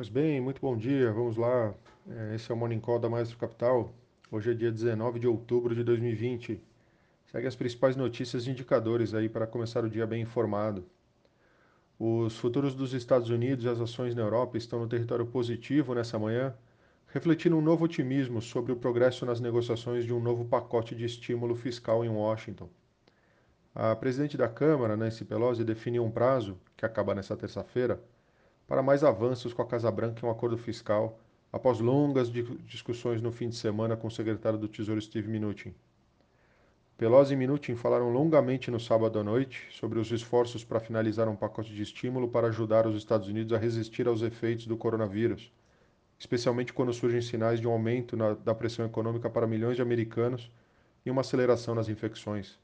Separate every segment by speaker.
Speaker 1: Pois bem, muito bom dia. Vamos lá. É, esse é o Morning Call da Maestro Capital. Hoje é dia 19 de outubro de 2020. Segue as principais notícias e indicadores aí para começar o dia bem informado. Os futuros dos Estados Unidos e as ações na Europa estão no território positivo nessa manhã, refletindo um novo otimismo sobre o progresso nas negociações de um novo pacote de estímulo fiscal em Washington. A presidente da Câmara, Nancy Pelosi, definiu um prazo, que acaba nesta terça-feira, para mais avanços com a Casa Branca em um acordo fiscal, após longas discussões no fim de semana com o secretário do Tesouro Steve Mnuchin. Pelosi e Mnuchin falaram longamente no sábado à noite sobre os esforços para finalizar um pacote de estímulo para ajudar os Estados Unidos a resistir aos efeitos do coronavírus, especialmente quando surgem sinais de um aumento na, da pressão econômica para milhões de americanos e uma aceleração nas infecções.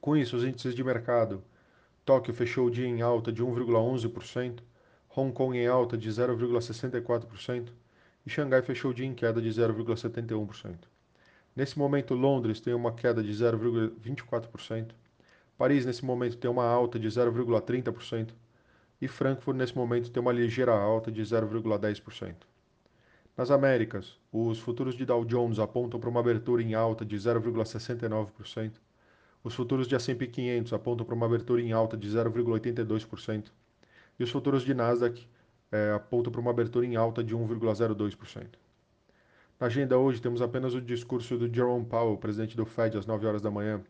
Speaker 1: Com isso, os índices de mercado Tóquio fechou o dia em alta de 1,11%, Hong Kong em alta de 0,64% e Xangai fechou o dia em queda de 0,71%. Nesse momento, Londres tem uma queda de 0,24%, Paris nesse momento tem uma alta de 0,30% e Frankfurt nesse momento tem uma ligeira alta de 0,10%. Nas Américas, os futuros de Dow Jones apontam para uma abertura em alta de 0,69%, os futuros de S&P 500 apontam para uma abertura em alta de 0,82%. E os futuros de Nasdaq é, apontam para uma abertura em alta de 1,02%. Na agenda hoje temos apenas o discurso do Jerome Powell, presidente do Fed, às 9 horas da manhã.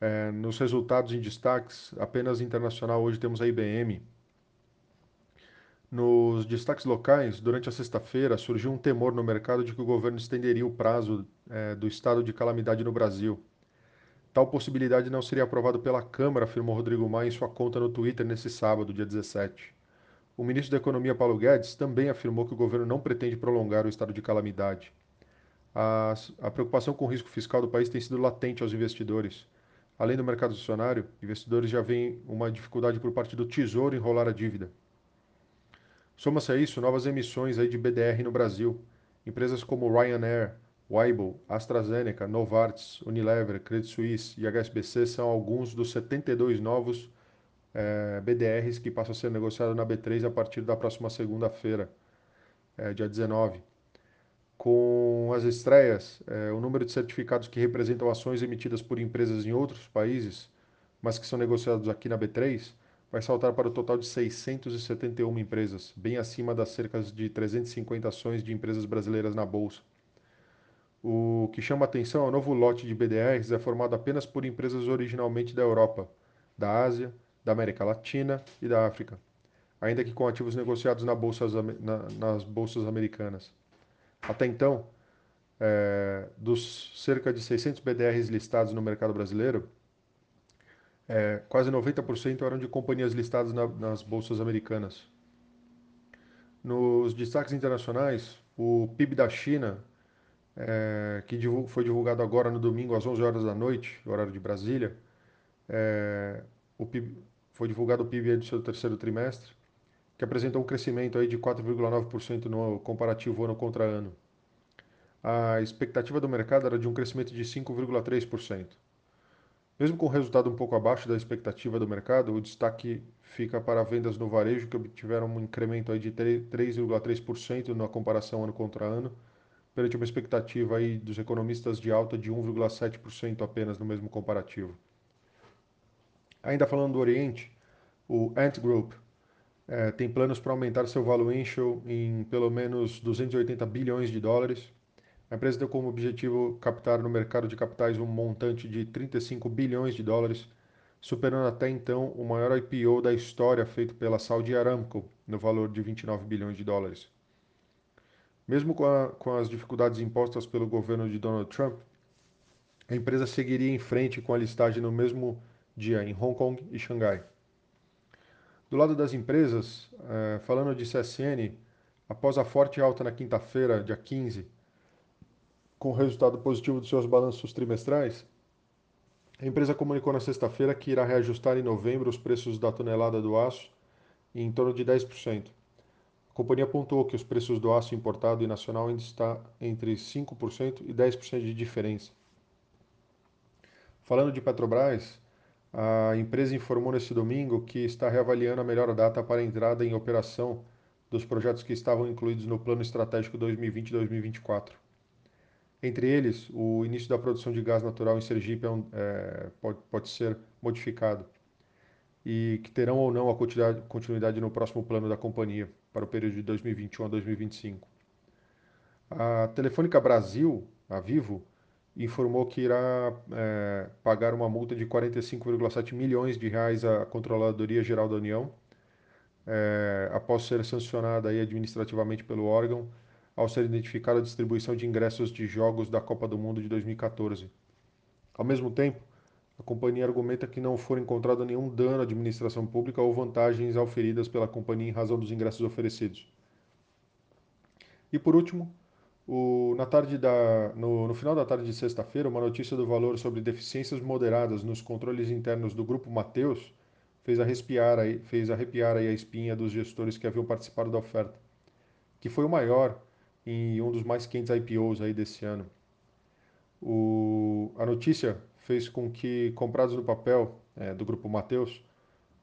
Speaker 1: É, nos resultados em destaques, apenas internacional, hoje temos a IBM. Nos destaques locais, durante a sexta-feira, surgiu um temor no mercado de que o governo estenderia o prazo é, do estado de calamidade no Brasil. Tal possibilidade não seria aprovada pela Câmara, afirmou Rodrigo Maia em sua conta no Twitter nesse sábado, dia 17. O ministro da Economia, Paulo Guedes, também afirmou que o governo não pretende prolongar o estado de calamidade. A, a preocupação com o risco fiscal do país tem sido latente aos investidores. Além do mercado acionário, investidores já veem uma dificuldade por parte do Tesouro em rolar a dívida. Soma-se a isso novas emissões aí de BDR no Brasil. Empresas como Ryanair, Weibo, AstraZeneca, Novartis, Unilever, Credit Suisse e HSBC são alguns dos 72 novos é, BDRs que passam a ser negociados na B3 a partir da próxima segunda-feira, é, dia 19. Com as estreias, é, o número de certificados que representam ações emitidas por empresas em outros países, mas que são negociados aqui na B3, vai saltar para o total de 671 empresas, bem acima das cerca de 350 ações de empresas brasileiras na Bolsa. O que chama atenção é o novo lote de BDRs é formado apenas por empresas originalmente da Europa, da Ásia, da América Latina e da África, ainda que com ativos negociados na bolsas, na, nas bolsas americanas. Até então, é, dos cerca de 600 BDRs listados no mercado brasileiro, é, quase 90% eram de companhias listadas na, nas bolsas americanas. Nos destaques internacionais, o PIB da China é, que foi divulgado agora no domingo às 11 horas da noite, horário de Brasília. É, o PIB, foi divulgado o PIB do seu terceiro trimestre, que apresentou um crescimento aí de 4,9% no comparativo ano contra ano. A expectativa do mercado era de um crescimento de 5,3%. Mesmo com o resultado um pouco abaixo da expectativa do mercado, o destaque fica para vendas no varejo, que obtiveram um incremento aí de 3,3% na comparação ano contra ano, perante uma expectativa aí dos economistas de alta de 1,7% apenas no mesmo comparativo. Ainda falando do Oriente, o Ant Group é, tem planos para aumentar seu valuation em pelo menos 280 bilhões de dólares. A empresa tem como objetivo captar no mercado de capitais um montante de 35 bilhões de dólares, superando até então o maior IPO da história feito pela Saudi Aramco, no valor de 29 bilhões de dólares. Mesmo com, a, com as dificuldades impostas pelo governo de Donald Trump, a empresa seguiria em frente com a listagem no mesmo dia em Hong Kong e Xangai. Do lado das empresas, eh, falando de CSN, após a forte alta na quinta-feira, dia 15, com o resultado positivo dos seus balanços trimestrais, a empresa comunicou na sexta-feira que irá reajustar em novembro os preços da tonelada do aço em torno de 10%. A companhia apontou que os preços do aço importado e nacional ainda está entre 5% e 10% de diferença. Falando de Petrobras, a empresa informou neste domingo que está reavaliando a melhor data para a entrada em operação dos projetos que estavam incluídos no Plano Estratégico 2020-2024. Entre eles, o início da produção de gás natural em Sergipe é um, é, pode, pode ser modificado e que terão ou não a continuidade, no próximo plano da companhia para o período de 2021 a 2025. A Telefônica Brasil, a Vivo, informou que irá é, pagar uma multa de 45,7 milhões de reais à Controladoria Geral da União, é, após ser sancionada aí administrativamente pelo órgão, ao ser identificada a distribuição de ingressos de jogos da Copa do Mundo de 2014. Ao mesmo tempo, a companhia argumenta que não foi encontrado nenhum dano à administração pública ou vantagens auferidas pela companhia em razão dos ingressos oferecidos. E por último, o, na tarde da, no, no final da tarde de sexta-feira, uma notícia do valor sobre deficiências moderadas nos controles internos do Grupo Mateus fez arrepiar, fez arrepiar aí a espinha dos gestores que haviam participado da oferta, que foi o maior e um dos mais quentes IPOs aí desse ano. O, a notícia fez com que comprados no papel é, do Grupo Mateus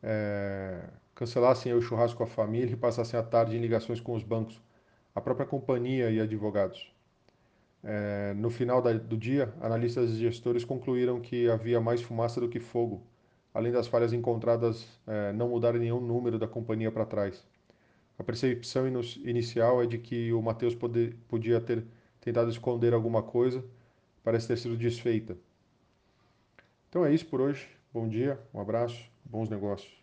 Speaker 1: é, cancelassem o churrasco com a família e passassem a tarde em ligações com os bancos, a própria companhia e advogados. É, no final da, do dia, analistas e gestores concluíram que havia mais fumaça do que fogo, além das falhas encontradas é, não mudarem nenhum número da companhia para trás. A percepção inicial é de que o Matheus podia ter tentado esconder alguma coisa, parece ter sido desfeita. Então é isso por hoje. Bom dia, um abraço, bons negócios.